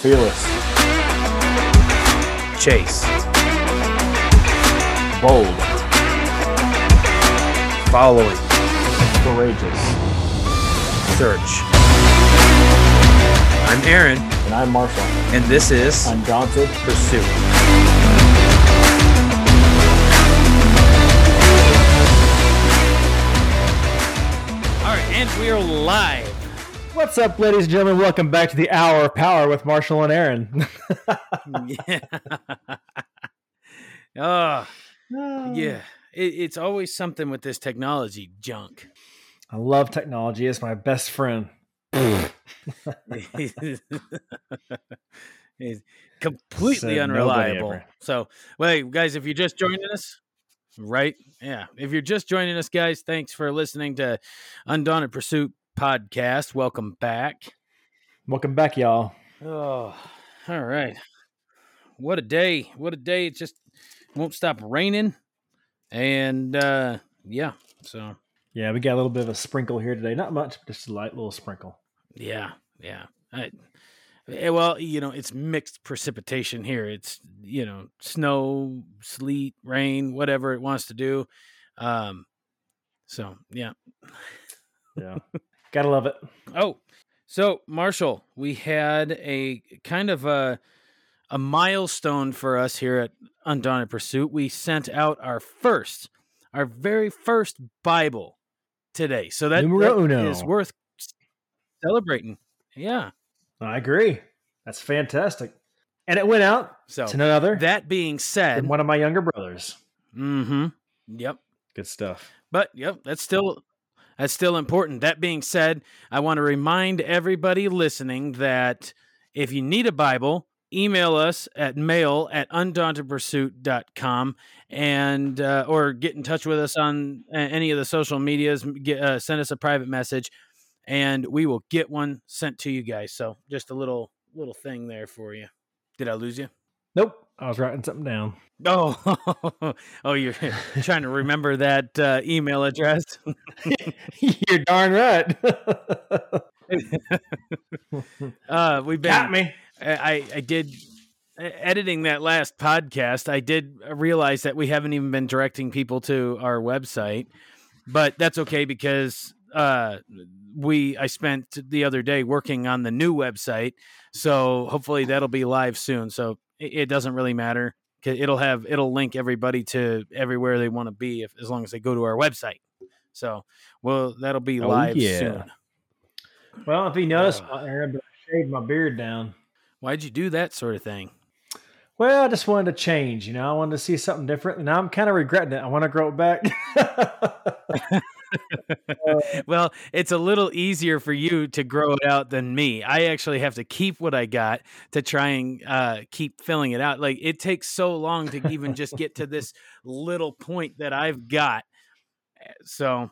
Fearless. Chase. Bold. Following. Courageous. Search. I'm Aaron, And I'm Marshall. and this is Undaunted. Pursuit. All right, and we are live. What's up, ladies and gentlemen? Welcome back to the Hour of Power with Marshall and Aaron. yeah. oh, yeah. It, it's always something with this technology junk. I love technology. It's my best friend. it's completely nobody unreliable. So, wait, guys, if you're just joining us, right? Yeah. If you're just joining us, guys, thanks for listening to Undaunted Pursuit podcast. Welcome back. Welcome back, y'all. Oh, all right. What a day. What a day. It just won't stop raining. And uh yeah, so Yeah, we got a little bit of a sprinkle here today. Not much, but just a light little sprinkle. Yeah, yeah. I, eh, well, you know, it's mixed precipitation here. It's you know, snow, sleet, rain, whatever it wants to do. Um, so yeah. Yeah. Gotta love it. Oh, so Marshall, we had a kind of a a milestone for us here at Undaunted Pursuit. We sent out our first, our very first Bible today. So that, that is worth celebrating. Yeah. I agree. That's fantastic. And it went out So to none other that being said, one of my younger brothers. mm-hmm. Yep. Good stuff. But yep, that's still that's still important. That being said, I want to remind everybody listening that if you need a Bible, email us at mail at undauntedpursuit.com and uh, or get in touch with us on uh, any of the social medias. Get, uh, send us a private message, and we will get one sent to you guys. So just a little little thing there for you. Did I lose you? Nope. I was writing something down. Oh, oh, you're trying to remember that uh, email address. You're darn right. Uh, we've been. Got me. I, I did editing that last podcast. I did realize that we haven't even been directing people to our website, but that's okay because uh, we I spent the other day working on the new website, so hopefully that'll be live soon. So it, it doesn't really matter. 'cause It'll have it'll link everybody to everywhere they want to be if, as long as they go to our website. So well, that'll be Oh, live yeah. soon. Well, if you notice, Uh. Aaron, but I shaved my beard down. Why'd you do that sort of thing? Well, I just wanted to change. You know, I wanted to see something different, and now I'm kind of regretting it. I want to grow it back. well, it's a little easier for you to grow it out than me. I actually have to keep what I got to try and uh, keep filling it out. Like it takes so long to even just get to this little point that I've got. Eh, So,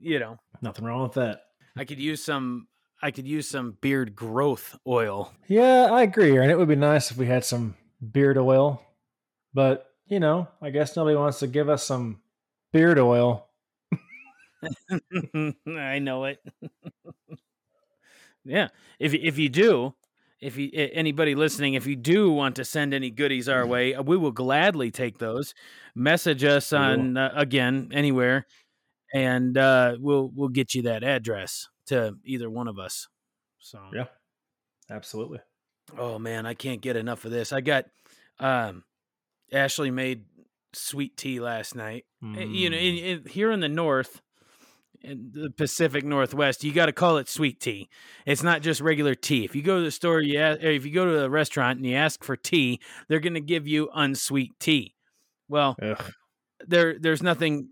you know, Nothing wrong with that. I could use some. I could use some beard growth oil. Yeah, I agree, and It would be nice if we had some beard oil, but you know, I guess nobody wants to give us some beard oil. I know it. yeah, if if you do, if you anybody listening, if you do want to send any goodies our way, uh, we will gladly take those. Message us on uh, again anywhere, and uh, we'll we'll get you that address to either one of us. So Yeah. Absolutely. Oh man, I can't get enough of this. I got um Ashley made sweet tea last night. Uh, You know, in, Mm. in, here in the north, in the Pacific Northwest, you got to call it sweet tea. It's not just regular tea. If you go to the store, you ask, if you go to a restaurant and you ask for tea, they're going to give you unsweet tea. Well, Ugh. there there's nothing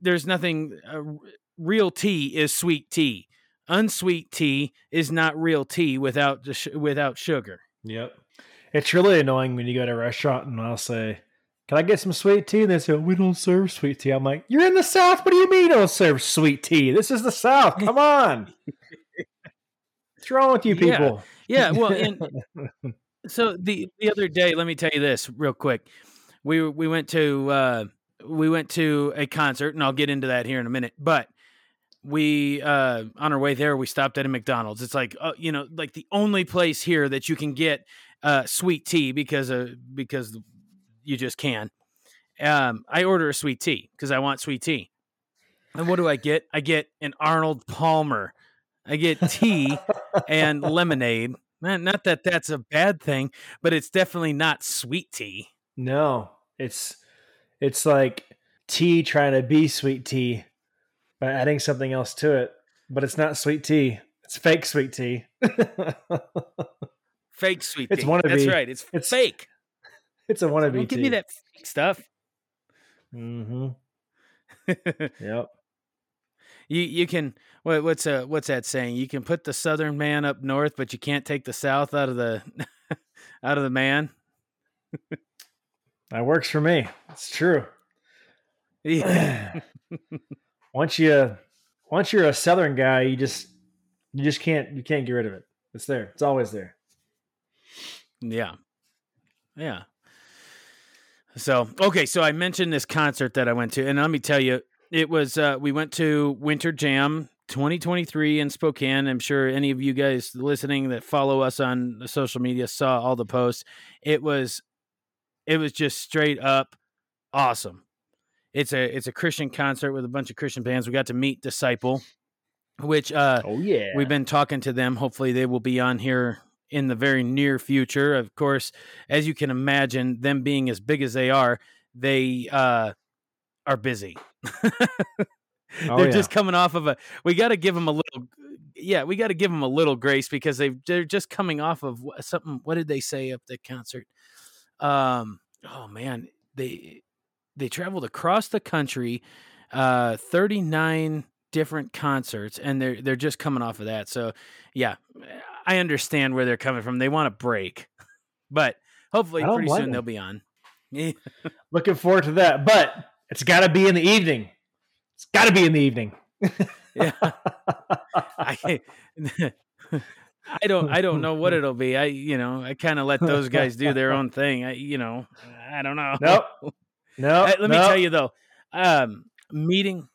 there's nothing uh, real tea is sweet tea. Unsweet tea is not real tea without sh- without sugar. Yep. It's really annoying when you go to a restaurant and I'll say, Can I get some sweet tea? And they say, We don't serve sweet tea. I'm like, You're in the South. What do you mean don't serve sweet tea? This is the South. Come on. What's wrong with you people? Yeah, well, and so the the other day, let me tell you this real quick. We we went to uh, we went to a concert, and I'll get into that here in a minute. But we uh on our way there we stopped at a McDonald's. It's like uh, you know like the only place here that you can get uh sweet tea because of because you just can. Um, I order a sweet tea because I want sweet tea. And what do I get? I get an Arnold Palmer. I get tea and lemonade. Not, not that that's a bad thing, but it's definitely not sweet tea. No, it's it's like tea trying to be sweet tea by adding something else to it, but it's not sweet tea. It's fake sweet tea. Fake sweet It's tea. wannabe. That's right. It's, It's- fake. It's a wannabe Don't give me that stuff. Mm-hmm. Yep. you you can what what's uh what's that saying? You can put the southern man up north, but you can't take the south out of the out of the man. That works for me. It's true. Yeah. once you once you're a southern guy, you just you just can't you can't get rid of it. It's there. It's always there. Yeah. Yeah. So, okay, so I mentioned this concert that I went to and let me tell you, it was uh we went to Winter Jam 2023 in Spokane. I'm sure any of you guys listening that follow us on social media saw all the posts. It was it was just straight up awesome. It's a it's a Christian concert with a bunch of Christian bands. We got to meet Disciple, which uh Oh yeah. We've been talking to them. Hopefully, they will be on here in the very near future. Of course, as you can imagine, them being as big as they are, they uh, are busy. Oh, they're yeah. just coming off of a. We got to give them a little. Yeah, we got to give them a little grace because they they're just coming off of something. What did they say up the concert? Um. Oh man, they they traveled across the country, uh, thirty nine different concerts, and they're they're just coming off of that. So yeah, I understand where they're coming from. They want a break, but hopefully pretty soon them. they'll be on. Looking forward to that. But it's gotta be in the evening. It's gotta be in the evening. Yeah. I I don't I don't know what it'll be. I you know I kind of let those guys do their own thing. I you know I don't know. Nope. No. Uh, let me tell you though, um, meeting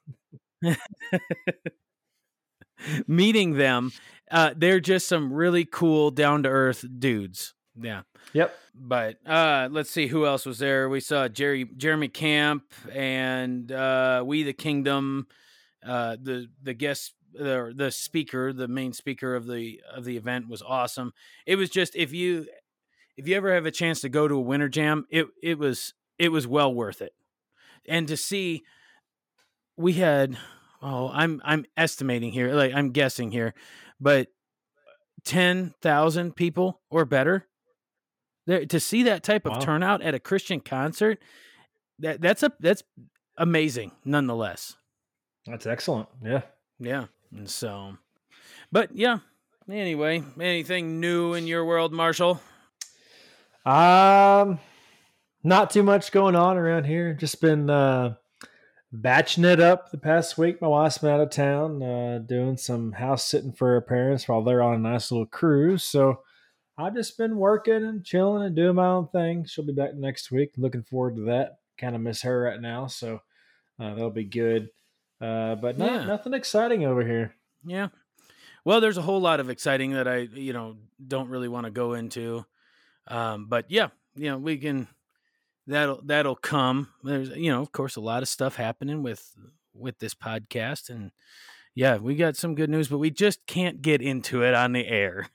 meeting them, uh, they're just some really cool, down to earth dudes. Yeah. Yep. But uh, let's see who else was there. We saw Jerry Jeremy Camp and uh, We the Kingdom. Uh, the the guest the the speaker, the main speaker of the of the event was awesome. It was just if you if you ever have a chance to go to a winter jam, it it was it was well worth it. And to see we had oh, I'm I'm estimating here, like I'm guessing here, but 10,000 people or better there to see that type of Wow. turnout at a Christian concert that that's a that's amazing nonetheless. That's excellent. Yeah. Yeah. And so but yeah, anyway, anything new in your world, Marshall? Um, not too much going on around here. Just been uh, batching it up the past week. My wife's been out of town, uh, doing some house sitting for her parents while they're on a nice little cruise. So I've just been working and chilling and doing my own thing. She'll be back next week. Looking forward to that. Kind of miss her right now, so uh, that'll be good. Uh, but not, Yeah. nothing exciting over here. Yeah. Well, there's a whole lot of exciting that I, you know, don't really want to go into. Um, but yeah, you know, we can that'll that'll come. There's you know, of course, a lot of stuff happening with with this podcast and yeah, we got some good news, but we just can't get into it on the air.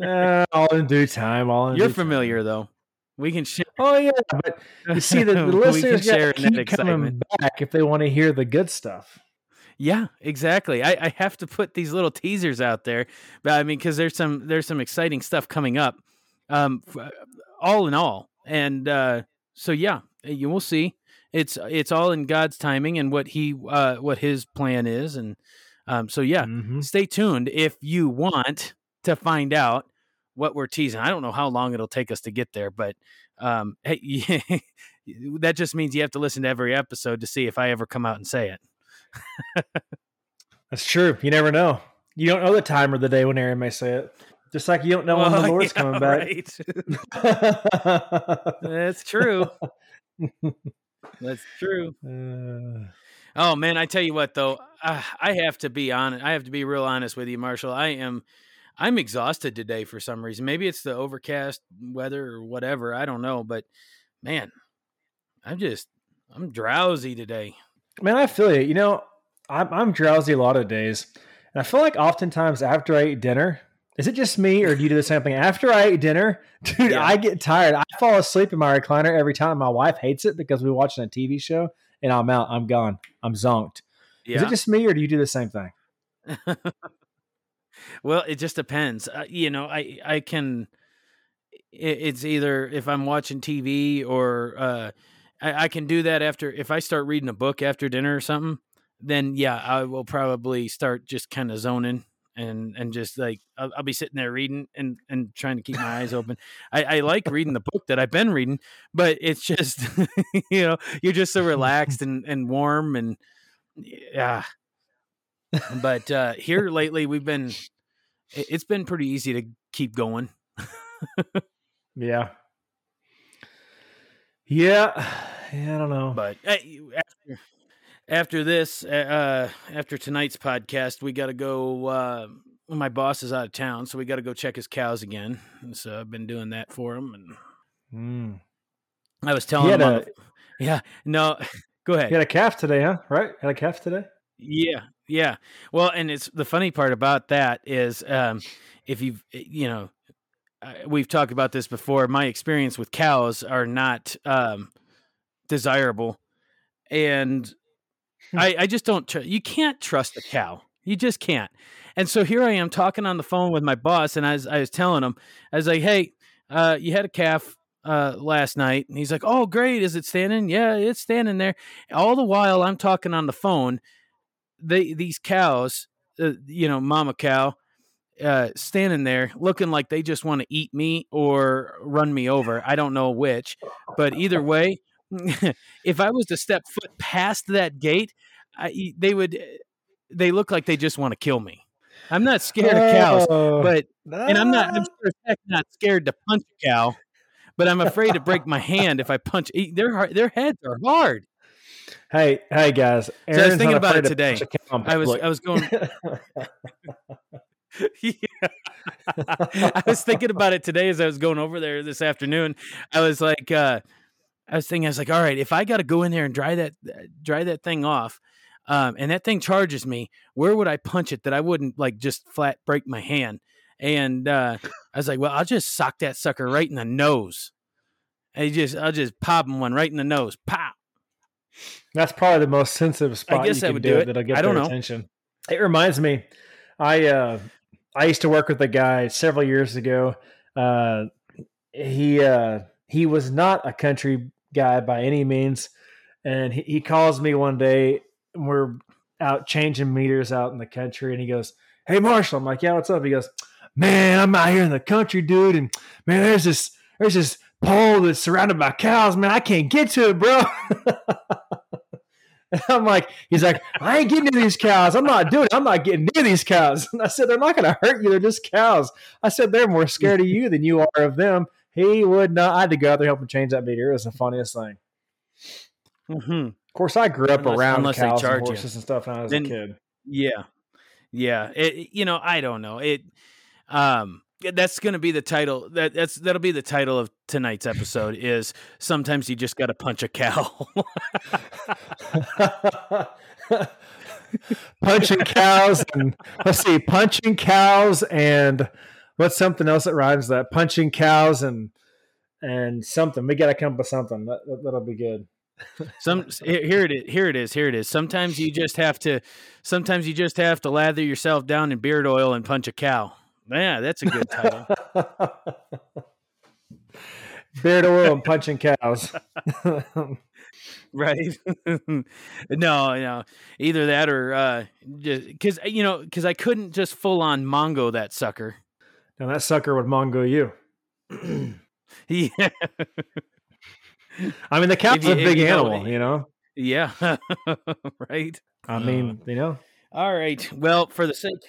Uh, all in due time. All in You're due time. familiar though. We can share. Oh yeah, but you see the, the listeners share to that keep coming back if they want to hear the good stuff. Yeah, exactly. I, I have to put these little teasers out there, but I mean, because there's some there's some exciting stuff coming up, um, all in all, and uh, so yeah, you will see. It's it's all in God's timing and what he uh, what His plan is, and um, so yeah, Mhm. stay tuned if you want to find out what we're teasing. I don't know how long it'll take us to get there, but um, hey, that just means you have to listen to every episode to see if I ever come out and say it. That's true. You never know. You don't know the time or the day when Aaron may say it. Just like you don't know when the Lord's yeah, coming back. right. That's true. That's true. Uh, Oh man, I tell you what though, uh, I have to be honest. I have to be real honest with you, Marshall. I am, I'm exhausted today for some reason. Maybe it's the overcast weather or whatever. I don't know, but man, I'm just, I'm drowsy today. Man, I feel you. You know, I'm, I'm drowsy a lot of days. And I feel like oftentimes after I eat dinner, is it just me or do you do the same thing? After I eat dinner, dude, Yeah. I get tired. I fall asleep in my recliner every time. My wife hates it because we're watching a TV show and I'm out. I'm gone. I'm zonked. Is it just me or do you do the same thing? well, it just depends. Uh, you know, I I can. it- It's either if I'm watching TV or uh, I, I can do that after if I start reading a book after dinner or something. Then yeah, I will probably start just kind of zoning and and just like I'll, I'll be sitting there reading and and trying to keep my eyes open. I, I like reading the book that I've been reading, but it's just you know you're just so relaxed and and warm and yeah. But uh here lately we've been it- it's been pretty easy to keep going. Yeah. Yeah. Yeah, I don't know. But uh, after, after this, uh, after tonight's podcast, we got to go. Uh, my boss is out of town, so we got to go check his cows again. And so I've been doing that for him, and Mm. I was telling him, a, the, yeah, no, go ahead. he had a calf today, huh? Right? Had a calf today? Yeah, yeah. Well, and it's the funny part about that is um, if you've you know uh, we've talked about this before. My experience with cows are not um, desirable, and I, I just don't. Tr- you can't trust a cow. You just can't. And so here I am talking on the phone with my boss, and I was, I was telling him, I was like, "Hey, uh, you had a calf uh, last night," and he's like, "Oh, great! Is it standing? Yeah, it's standing there." All the while I'm talking on the phone, they these cows, uh, you know, mama cow, uh, standing there looking like they just want to eat me or run me over. I don't know which, but either way, if I was to step foot past that gate, I, they would. They look like they just want to kill me. I'm not scared of cows, Oh, but and I'm not. I'm ah. sure not scared to punch a cow, but I'm afraid to break my hand if I punch. Their their heads are hard. Hey, hey guys. I was thinking about it to today. punch a cow in I was. I was going. yeah. I was thinking about it today as I was going over there this afternoon. I was like, uh, I was thinking, I was like, all right, if I got to go in there and dry that dry that thing off, um, and that thing charges me, where would I punch it that I wouldn't like just flat break my hand? And uh, I was like, well, I'll just sock that sucker right in the nose. And just, I'll just pop him one right in the nose. Pop. That's probably the most sensitive spot I guess you that can would do it. that'll get I don't know. attention. It reminds me, I uh, I used to work with a guy several years ago. Uh, he uh, he was not a country guy by any means, and he, he calls me one day. We're out changing meters out in the country, and he goes, "Hey, Marshall," I'm like, "Yeah, what's up?" He goes, "Man, I'm out here in the country, dude, and man, there's this there's this pole that's surrounded by cows. Man, I can't get to it, bro." And I'm like, he's like, I ain't getting near these cows. I'm not doing it. I'm not getting near these cows. And I said, they're not going to hurt you. They're just cows. I said, they're more scared of you than you are of them. He would not. I had to go out there and help him change that meter. It was the funniest thing. hmm Of course, I grew up Unless- around unless cows and you. horses and stuff when I was Then- a kid. Yeah. Yeah. It, you know, I don't know. It um that's going to be the title. That that's that'll be the title of tonight's episode is sometimes you just got to punch a cow. punching cows and let's see, punching cows and what's something else that rhymes that? Punching cows and and something. We got to come up with something. That, that, that'll be good. Some here here it is. Here it is. Here it is. Sometimes you just have to sometimes you just have to lather yourself down in beard oil and punch a cow. Yeah, that's a good title. Beard oil and punching cows. right no no either that or uh just because you know because i couldn't just full on mongo that sucker and that sucker would mongo you. yeah I mean, the cat's a big animal, you know. yeah right I mean, you know. all right well for the sake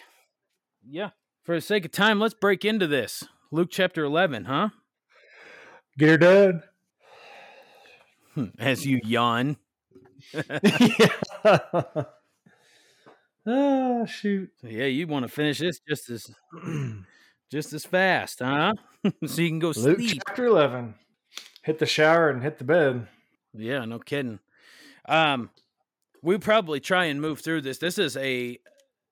yeah for the sake of time let's break into this luke chapter 11 huh Get her done. Hmm, as you yawn yeah. oh shoot. yeah, you want to finish this just as just as fast, huh? so you can go Luke sleep. chapter eleven. Hit the shower and hit the bed. Yeah, no kidding. Um, we probably try and move through this. This is a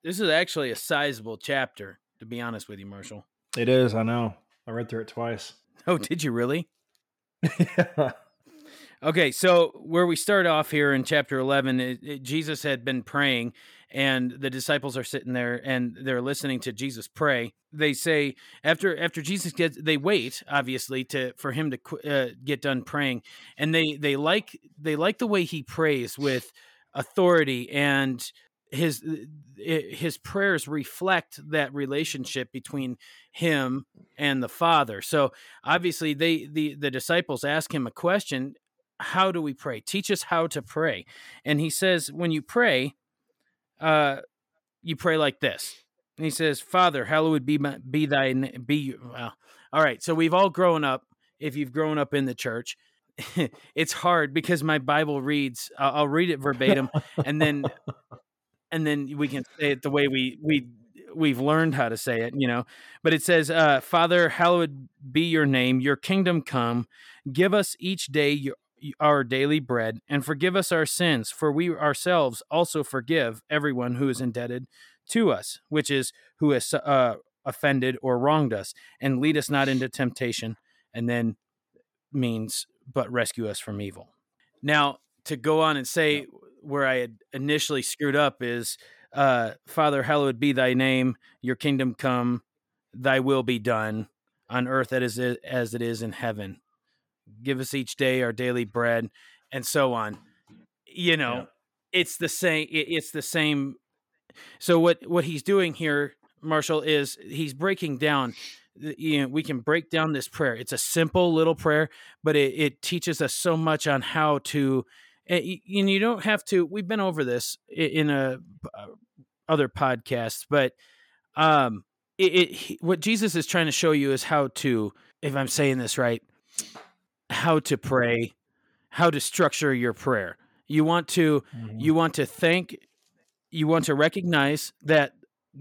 this is actually a sizable chapter, to be honest with you, Marshall. It is. I know. I read through it twice. Oh, did you really? yeah. Okay, so where we start off here in chapter 11, it, it- Jesus had been praying, and the disciples are sitting there and they're listening to Jesus pray. They say after after Jesus gets, they wait obviously to for him to uh, get done praying, and they they like they like the way he prays with authority and his his prayers reflect that relationship between him and the Father. So obviously they the the disciples ask him a question how do we pray? Teach us how to pray. And he says when you pray uh you pray like this. And he says father hallowed be my, be thy be well all right so we've all grown up if you've grown up in the church. It's hard because my bible reads i'll, I'll read it verbatim and then and then we can say it the way we we we've learned how to say it you know? But it says uh father hallowed be your name your kingdom come. Give us each day your our daily bread and forgive us our sins for we ourselves also forgive everyone who is indebted to us which is who has uh, offended or wronged us and lead us not into temptation and then means but rescue us from evil. Now to go on and say where i had initially screwed up is uh, father hallowed be thy name your kingdom come thy will be done on earth as it is, as it is in heaven give us each day our daily bread and so on you know Yeah. it's the same it's the same so what what he's doing here marshall is he's breaking down you know we can break down this prayer it's a simple little prayer but it, it teaches us so much on how to and y- you don't have to we've been over this in a uh, other podcasts but um it, it what jesus is trying to show you is how to if i'm saying this right how to pray how to structure your prayer. You want to Mm-hmm. you want to thank you want to recognize that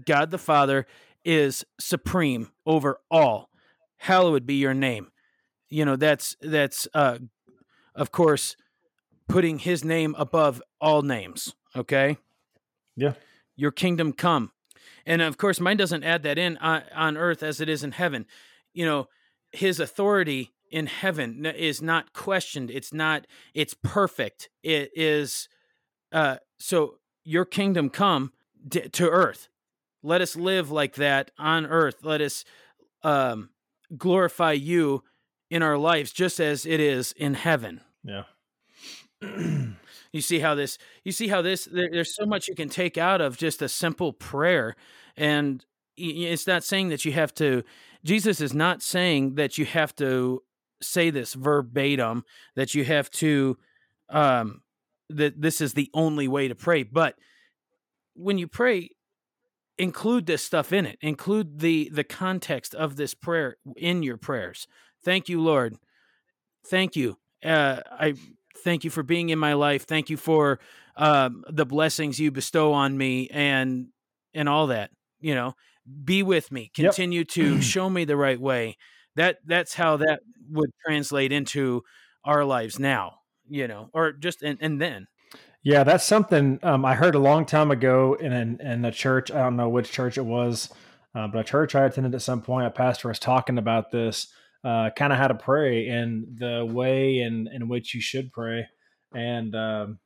god the father is supreme over all. Hallowed be your name. You know that's that's uh of course putting his name above all names okay? Yeah. your kingdom come. And of course mine doesn't add that in on, on earth as it is in heaven. You know his authority in heaven is not questioned it's not it's perfect it is uh so your kingdom come d- to earth. Let us live like that on earth. Let us um glorify you in our lives just as it is in heaven. Yeah. you see how this you see how this there, there's so much you can take out of just a simple prayer. And it's not saying that you have to jesus is not saying that you have to say this verbatim that you have to um that this is the only way to pray but when you pray include this stuff in it include the the context of this prayer in your prayers. Thank you lord. Thank you. Uh i thank you for being in my life. Thank you for um the blessings you bestow on me and and all that you know. Be with me. Yep. continue to show me the right way that that's how that would translate into our lives now you know or just and, and then Yeah, that's something um, I heard a long time ago in an, in a church. I don't know which church it was, uh, but a church I attended at some point. A pastor was talking about this, uh, kind of how to pray and the way in in which you should pray, and um,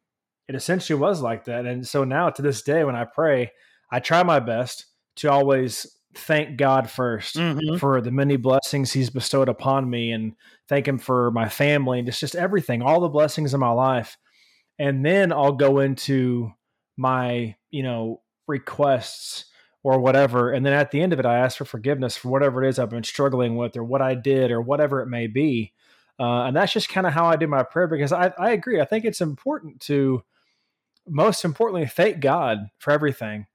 it essentially was like that. And so now to this day, when I pray, I try my best to always thank God 1st Mhm. for the many blessings He's bestowed upon me, and thank Him for my family and just just everything, all the blessings in my life and then I'll go into my, you know, requests or whatever. And then at the end of it, I ask for forgiveness for whatever it is I've been struggling with or what I did or whatever it may be. Uh, and that's just kind of how I do my prayer because I, I agree. I think it's important to, most importantly, thank God for everything.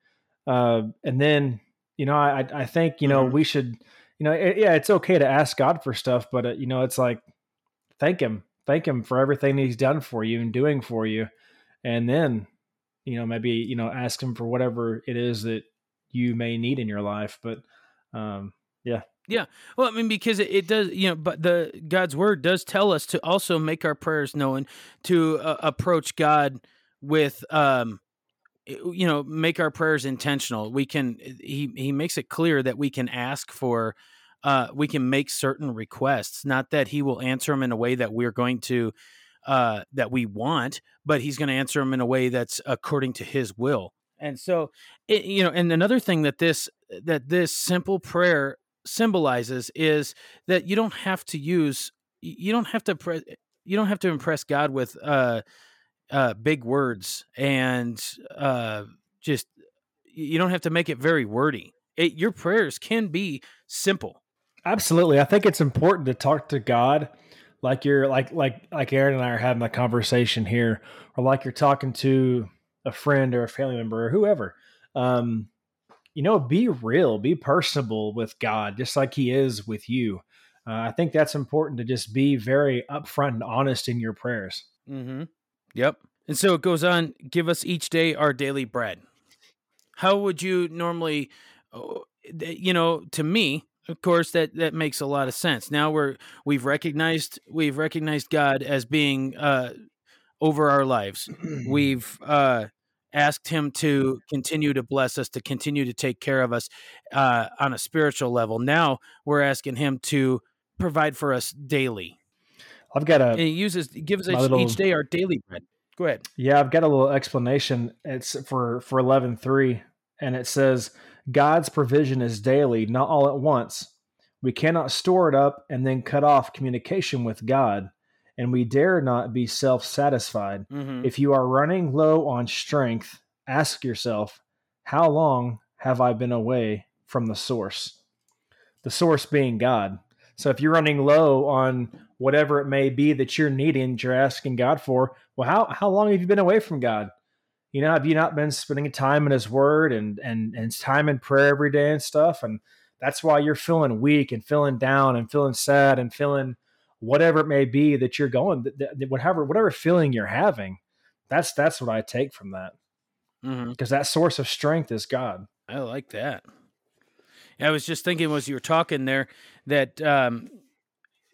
Uh, and then, you know, I, I think, you know, Mhm. we should, you know, it, yeah, it's okay to ask God for stuff, but, uh, you know, it's like, thank Him, thank Him for everything He's done for you and doing for you. and then you know maybe you know ask him for whatever it is that you may need in your life but um yeah yeah well i mean because it, it does you know but the god's word does tell us to also make our prayers known to uh, approach god with um you know make our prayers intentional. We can he he makes it clear that we can ask for uh we can make certain requests not that he will answer them in a way that we're going to uh that we want but he's going to answer them in a way that's according to his will. And so it, you know and another thing that this that this simple prayer symbolizes is that you don't have to use you don't have to pre- you don't have to impress god with uh uh, big words and uh, just you don't have to make it very wordy. It, your prayers can be simple. Absolutely, I think it's important to talk to God like you're like like like Aaron and I are having a conversation here, or like you're talking to a friend or a family member or whoever. Um, you know, be real, be personable with God, just like He is with you. Uh, I think that's important to just be very upfront and honest in your prayers. Mm-hmm. Yep. And so it goes on give us each day our daily bread. How would you normally, oh, you know, to me, of course that that makes a lot of sense. Now we're we've recognized we've recognized God as being uh over our lives. we've uh asked him to continue to bless us, to continue to take care of us uh on a spiritual level. Now we're asking him to provide for us daily. I've got a. And he uses gives us little, each day our daily bread. Go ahead. Yeah, I've got a little explanation. It's for for eleven three, and it says God's provision is daily, not all at once. We cannot store it up and then cut off communication with God, and we dare not be self satisfied. Mm-hmm. If you are running low on strength, ask yourself, how long have I been away from the source? The source being God. So if you're running low on whatever it may be that you're needing, you're asking God for, well, how, how long have you been away from God? You know, have you not been spending time in his word and, and, and time in prayer every day and stuff? And that's why you're feeling weak and feeling down and feeling sad and feeling whatever it may be that you're going, whatever, whatever feeling you're having. That's, that's what I take from that. Because mm-hmm. that source of strength is God. I like that. I was just thinking as you were talking there that um,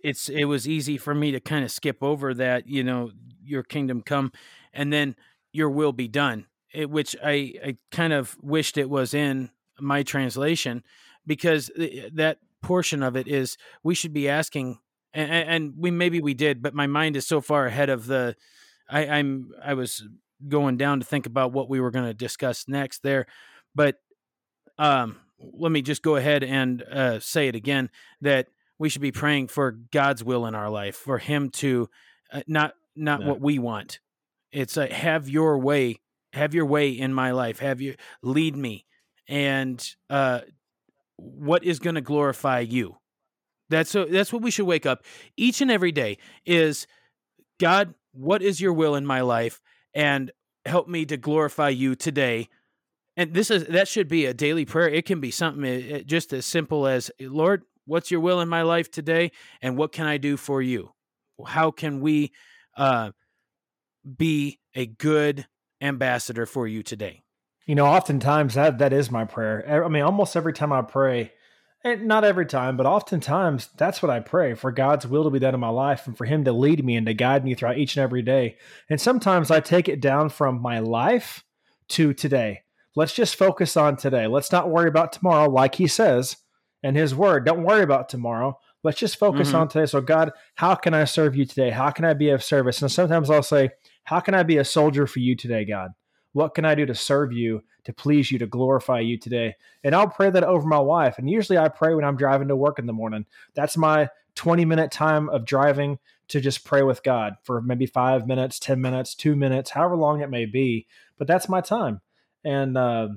it's it was easy for me to kind of skip over that you know your kingdom come and then your will be done it, which i i kind of wished it was in my translation because that portion of it is we should be asking and, and we maybe we did but my mind is so far ahead of the i i'm i was going down to think about what we were going to discuss next there but um let me just go ahead and uh, say it again that we should be praying for God's will in our life, for Him to uh, not not what we want. It's a have your way, have your way in my life. Have you lead me, and uh, what is going to glorify you? That's so. That's what we should wake up each and every day. Is God, what is your will in my life, and help me to glorify you today and this is that should be a daily prayer it can be something just as simple as lord what's your will in my life today and what can i do for you? How can we uh, be a good ambassador for you today? You know oftentimes that that is my prayer. I mean almost every time i pray and not every time but oftentimes that's what i pray for god's will to be done in my life and for him to lead me and to guide me throughout each and every day. And sometimes i take it down from my life to today. Let's just focus on today. Let's not worry about tomorrow like he says and his word. Don't worry about tomorrow. Let's just focus mm-hmm. on today. So, God, how can I serve you today? How can I be of service? And sometimes I'll say, How can I be a soldier for you today, God? What can I do to serve you, to please you, to glorify you today? And I'll pray that over my wife. And usually I pray when I'm driving to work in the morning. That's my 20 minute time of driving to just pray with God for maybe five minutes, 10 minutes, two minutes, however long it may be. But that's my time. And, uh,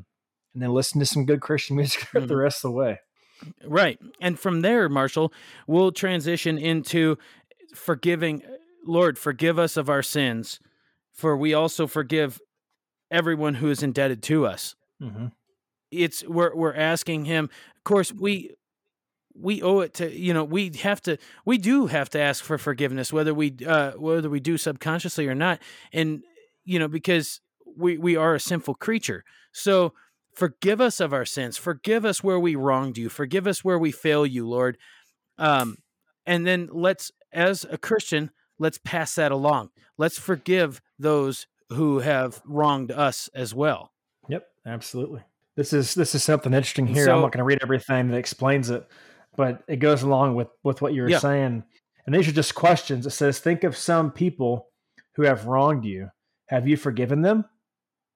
and then listen to some good Christian music mm-hmm. the rest of the way. Right. And from there, Marshall, we'll transition into forgiving. Lord, forgive us of our sins, for we also forgive everyone who is indebted to us. Mm-hmm. It's we're we're asking him. Of course, we we owe it to you know we have to we do have to ask for forgiveness whether we uh whether we do subconsciously or not and you know, because we we are a sinful creature. So forgive us of our sins. Forgive us where we wronged you. Forgive us where we fail you, Lord. Um, and then let's, as a Christian, let's pass that along. Let's forgive those who have wronged us as well. Yep, absolutely. This is this is something interesting here. So- I'm not going to read everything that explains it, but it goes along with with what you were Yeah. saying. And these are just questions. It says, "Think of some people who have wronged you. Have you forgiven them?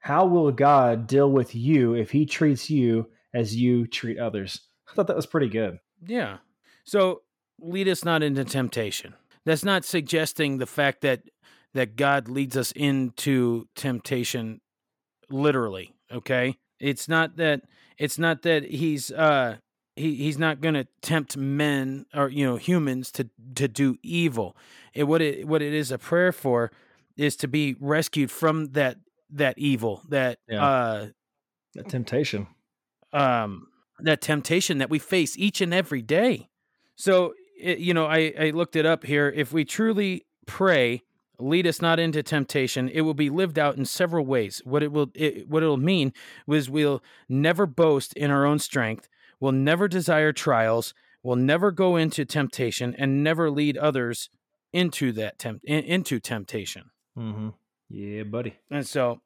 How will God deal with you if He treats you as you treat others?" I thought that was pretty good. Yeah. So lead us not into temptation. That's not suggesting the fact that that God leads us into temptation literally, okay? It's not that it's not that he's uh he, he's not going to tempt men or you know humans to to do evil. It what it what it is a prayer for is to be rescued from that that evil, that Yeah. uh That temptation. um, that temptation that we face each and every day. So, it, you know, I, I looked it up here. If we truly pray, lead us not into temptation, it will be lived out in several ways. What it will, it, what it'll mean was we'll never boast in our own strength, we'll never desire trials, we'll never go into temptation, and never lead others into that tempt into temptation. Mm-hmm. Yeah, buddy. And so,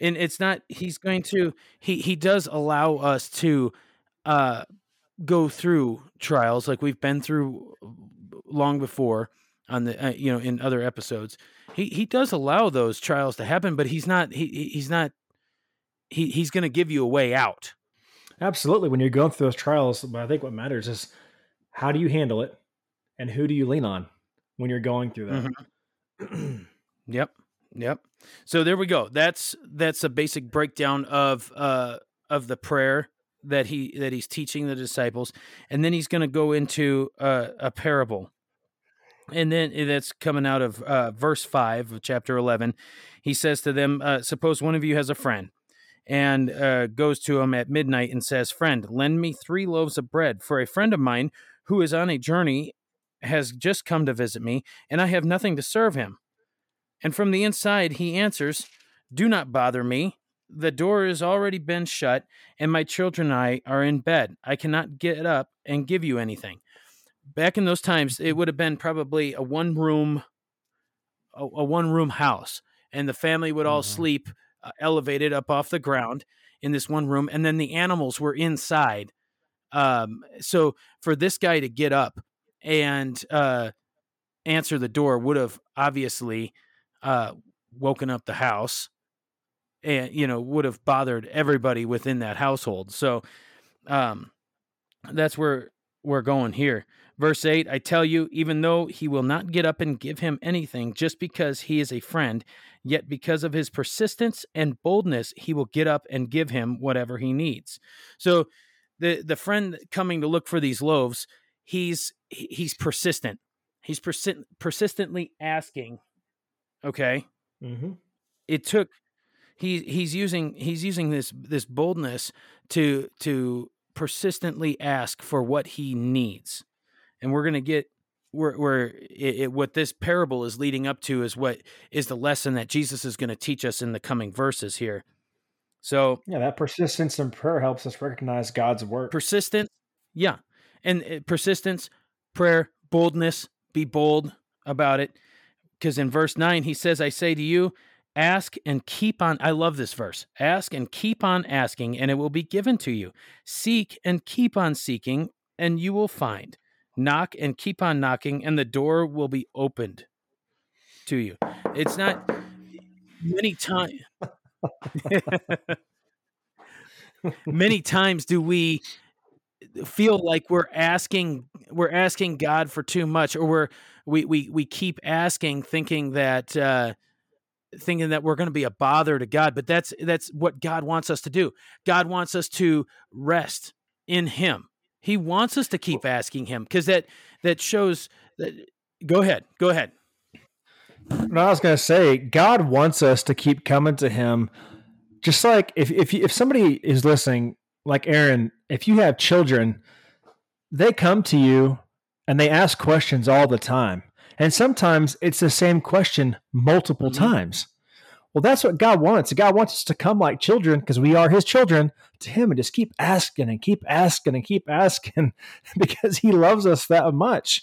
and it's not he's going to he he does allow us to uh go through trials like we've been through long before on the uh, you know in other episodes. He he does allow those trials to happen, but he's not he he- he's not he he's going to give you a way out. Absolutely. When you're going through those trials, but I think what matters is how do you handle it and who do you lean on when you're going through that? Yep. Yep. So there we go. That's that's a basic breakdown of uh of the prayer that he that he's teaching the disciples, and then he's going to go into uh, a parable, and then that's coming out of uh, verse five of chapter eleven. He says to them, uh, "Suppose one of you has a friend." And uh, goes to him at midnight and says, Friend, lend me three loaves of bread, for a friend of mine who is on a journey has just come to visit me, and I have nothing to serve him. And from the inside he answers, Do not bother me. The door has already been shut, and my children and I are in bed. I cannot get up and give you anything. Back in those times, it would have been probably a one room, a, a one room house, and the family would all Mhm. sleep uh, elevated up off the ground in this one room, and then the animals were inside. Um, so for this guy to get up and uh, answer the door would have obviously uh, woken up the house and you know would have bothered everybody within that household. So um that's where we're going here. Verse 8 i tell you even though he will not get up and give him anything just because he is a friend yet because of his persistence and boldness he will get up and give him whatever he needs. So the the friend coming to look for these loaves he's he's persistent. He's persi- persistently asking okay. Mm-hmm. it took he he's using he's using this this boldness to to persistently ask for what he needs. And we're going to get where where it, it, what this parable is leading up to is what is the lesson that Jesus is going to teach us in the coming verses here. So Yeah, that persistence in prayer helps us recognize God's work. persistence yeah. And uh, persistence prayer boldness be bold about it because in verse 9 he says i say to you ask and keep on i love this verse ask and keep on asking and it will be given to you. Seek and keep on seeking and you will find. Knock and keep on knocking and the door will be opened to you. It's not many times many times do we feel like we're asking we're asking God for too much or we're we we we keep asking thinking that uh thinking that we're going to be a bother to God but that's that's what God wants us to do. God wants us to rest in him. He wants us to keep asking him cuz that that shows that go ahead. Go ahead. No, I was going to say, God wants us to keep coming to Him. Just like if if you- if somebody is listening, like Aaron, if you have children, they come to you and they ask questions all the time, and sometimes it's the same question multiple Mhm. times. Well, that's what God wants. God wants us to come like children because we are his children to him and just keep asking and keep asking and keep asking because he loves us that much.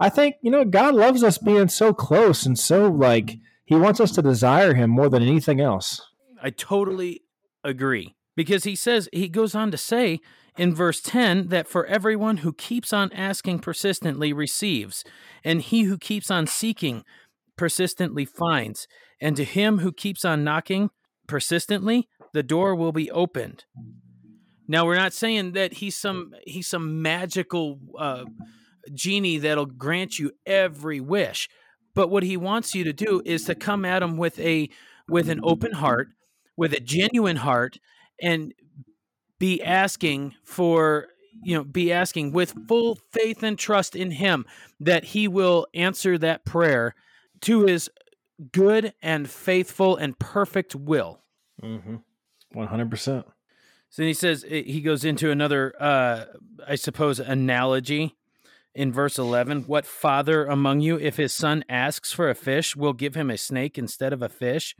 I think, you know, God loves us being so close and so like he wants us to desire him more than anything else. I totally agree because he says, he goes on to say in verse 10 that for everyone who keeps on asking persistently receives, and he who keeps on seeking persistently finds, and to him who keeps on knocking persistently, the door will be opened. Now we're not saying that he's some he's some magical uh, genie that'll grant you every wish, but what he wants you to do is to come at him with a with an open heart, with a genuine heart, and be asking for you know be asking with full faith and trust in him that he will answer that prayer to his good and faithful and perfect will Mm-hmm. 100%. so then he says eh, he goes into another uh i suppose analogy in verse 11 what father among you if his son asks for a fish will give him a snake instead of a fish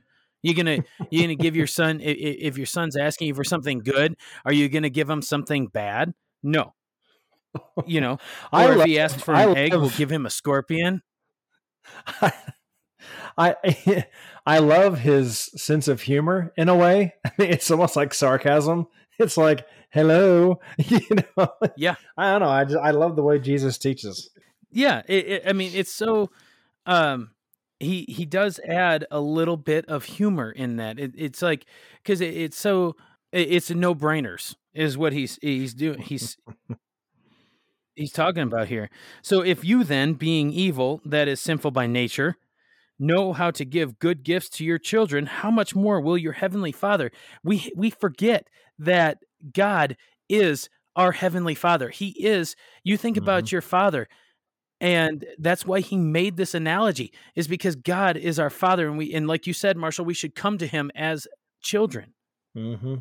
you gonna you gonna give your son i- i- if your son's asking you for something good are you gonna give him something bad no you know I or if love- he asks for I an egg we'll give him a scorpion I I love his sense of humor in a way. It's almost like sarcasm. It's like, "Hello," you know. Yeah. I don't know. I just I love the way Jesus teaches. yeah it, it, i mean it's so um he he does add a little bit of humor in that it, it's like because it, it's so it, it's no brainers is what he's he's doing he's he's talking about here. So if you then being evil that is sinful by nature know how to give good gifts to your children how much more will your heavenly father? We we forget that god is our heavenly father. He is you think about mm-hmm. your father and that's why he made this analogy is because god is our father and we and like you said marshall we should come to him as children. Mm-hmm.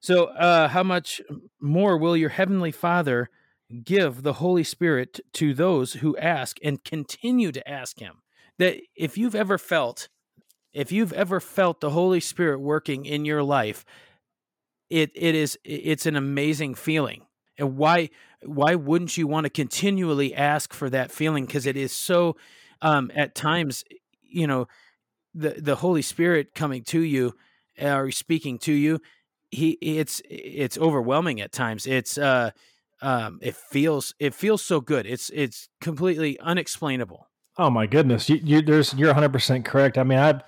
so uh how much more will your heavenly father give the holy spirit to those who ask and continue to ask him? That if you've ever felt if you've ever felt the holy spirit working in your life it it is it's an amazing feeling and why why wouldn't you want to continually ask for that feeling? Because it is so um at times you know the the holy spirit coming to you or speaking to you he it's it's overwhelming at times. It's uh um it feels it feels so good. It's it's completely unexplainable. Oh my goodness, you, you there's you're 100 percent correct. I mean, I've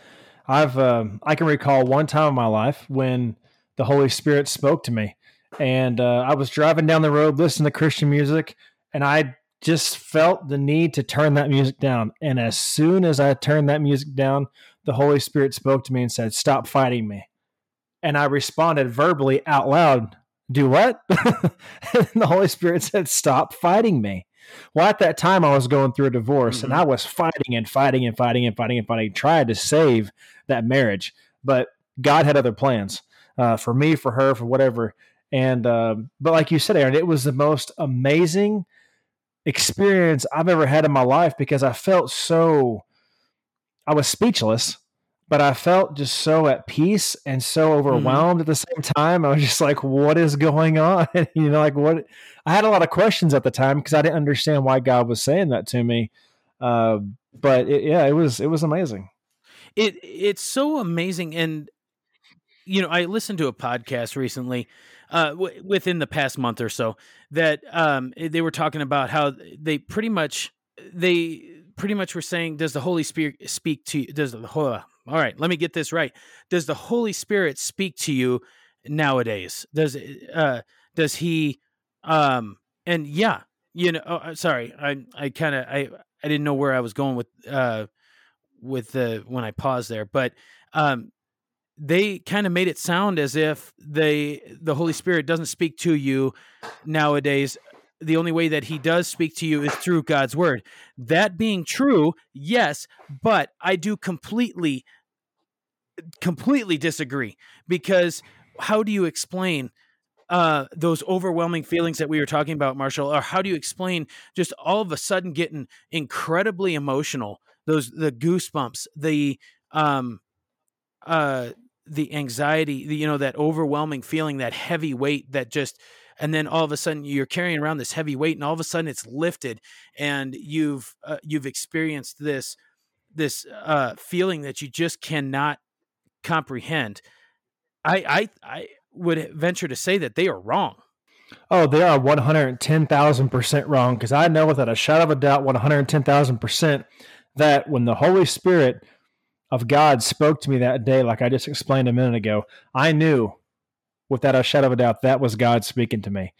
I've um, I can recall one time in my life when the Holy Spirit spoke to me, and uh, I was driving down the road listening to Christian music, and I just felt the need to turn that music down. And as soon as I turned that music down, the Holy Spirit spoke to me and said, "Stop fighting me," and I responded verbally out loud, "Do what?" and the Holy Spirit said, "Stop fighting me." Well, at that time, I was going through a divorce and Mhm. I was fighting and fighting and fighting and fighting and fighting, trying to save that marriage. But God had other plans uh, for me, for her, for whatever. And, um, but like you said, Aaron, it was the most amazing experience I've ever had in my life because I felt so, I was speechless, but I felt just so at peace and so overwhelmed at the same time. I was just like, what is going on? you know, like what, I had a lot of questions at the time because I didn't understand why God was saying that to me. Uh, but it, yeah, it was it was amazing. it it's so amazing and you know i listened to a podcast recently uh w- within the past month or so that um they were talking about how they pretty much they pretty much were saying does the holy spirit speak to you? Does the all right let me get this right. Does the holy spirit speak to you nowadays? Does uh does he um and yeah you know oh, uh, sorry i i kind of i i didn't know where i was going with uh with the when I paused there, but um, they kind of made it sound as if they the Holy Spirit doesn't speak to you nowadays. The only way that He does speak to you is through God's Word. That being true, yes, but I do completely, completely disagree because how do you explain? Uh, those overwhelming feelings that we were talking about, Marshall, or how do you explain just all of a sudden getting incredibly emotional those the goosebumps the um uh the anxiety, the, you know, that overwhelming feeling, that heavy weight that just and then all of a sudden you're carrying around this heavy weight and all of a sudden it's lifted and you've uh, you've experienced this this uh feeling that you just cannot comprehend. I i i would venture to say that they are wrong. Oh, they are 110,000% wrong because I know without a shadow of a doubt, 110,000% that when the Holy Spirit of God spoke to me that day, like I just explained a minute ago, I knew without a shadow of a doubt that was God speaking to me.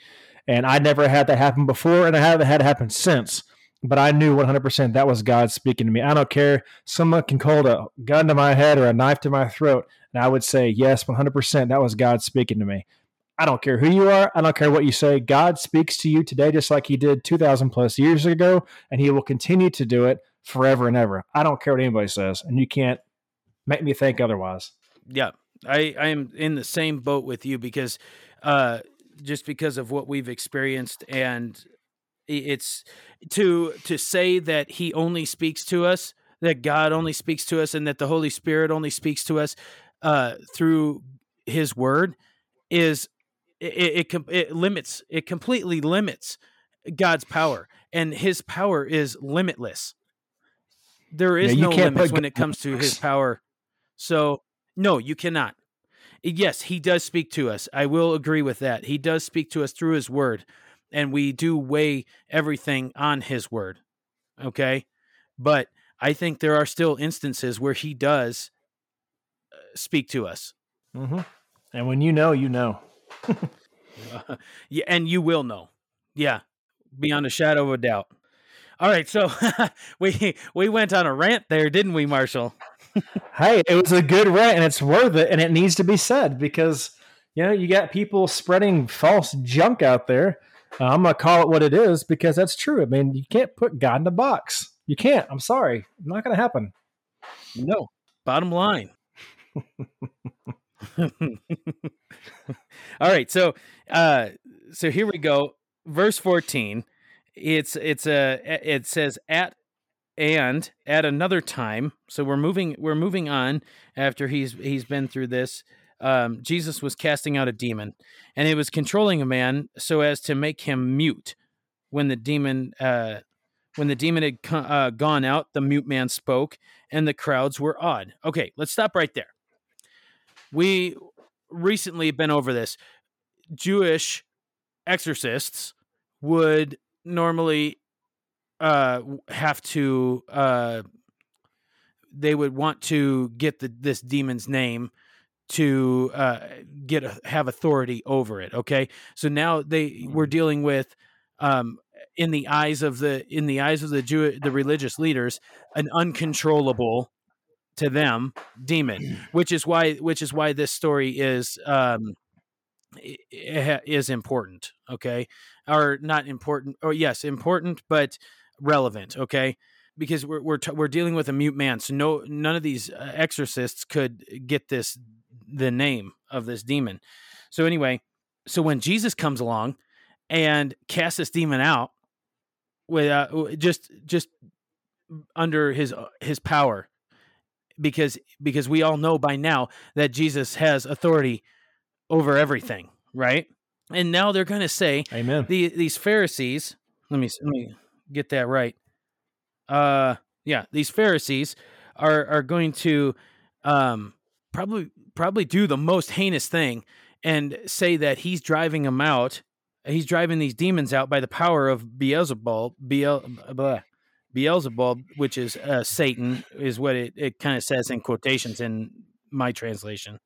And I never had that happen before, and I haven't had it happen since. But I knew 100% that was God speaking to me. I don't care. Someone can hold a gun to my head or a knife to my throat, and I would say, yes, 100%, that was God speaking to me. I don't care who you are. I don't care what you say. God speaks to you today just like he did 2,000 plus years ago, and he will continue to do it forever and ever. I don't care what anybody says, and you can't make me think otherwise. Yeah, I, I am in the same boat with you because uh, just because of what we've experienced and it's to to say that he only speaks to us that god only speaks to us and that the holy spirit only speaks to us uh, through his word is it, it, it limits it completely limits god's power and his power is limitless there is Yeah, no limits when it comes to his power so no you cannot yes he does speak to us i will agree with that he does speak to us through his word and we do weigh everything on his word okay but i think there are still instances where he does uh, speak to us Mm-hmm. And when you know, you know. yeah, and you will know. Yeah, beyond a shadow of a doubt. All right, so we we went on a rant there, didn't we, Marshall? Hey, it was a good rant and it's worth it and it needs to be said because you know you got people spreading false junk out there. Uh, I'm gonna call it what it is because that's true. I mean, you can't put God in a box. You can't. I'm sorry. Not gonna happen. No. Bottom line. All right, so uh so here we go. Verse 14. It's it's a it says at and at another time. So we're moving we're moving on after he's he's been through this. Um Jesus was casting out a demon and it was controlling a man so as to make him mute. When the demon uh when the demon had uh, gone out, the mute man spoke, and the crowds were awed. Okay, let's stop right there. We recently been over this. Jewish exorcists would normally uh, have to. Uh, they would want to get the this demon's name to uh, get a, have authority over it. Okay, so now they we're dealing with um, in the eyes of the in the eyes of the Jew the religious leaders an uncontrollable to them demon which is why which is why this story is um is important okay? Or not important or yes important but relevant okay? Because we're we're, t- we're dealing with a mute man so no none of these uh, exorcists could get this the name of this demon. So anyway so when jesus comes along and casts this demon out with uh, just just under his uh, his power because because we all know by now that Jesus has authority over everything, right? And now they're going to say Amen. the these Pharisees. Let me let me get that right. Uh, yeah, these Pharisees are are going to um probably probably do the most heinous thing and say that he's driving them out. He's driving these demons out by the power of Beelzebub. Beel, blah, Beelzebub, which is uh, Satan, is what it, it kind of says in quotations in my translation.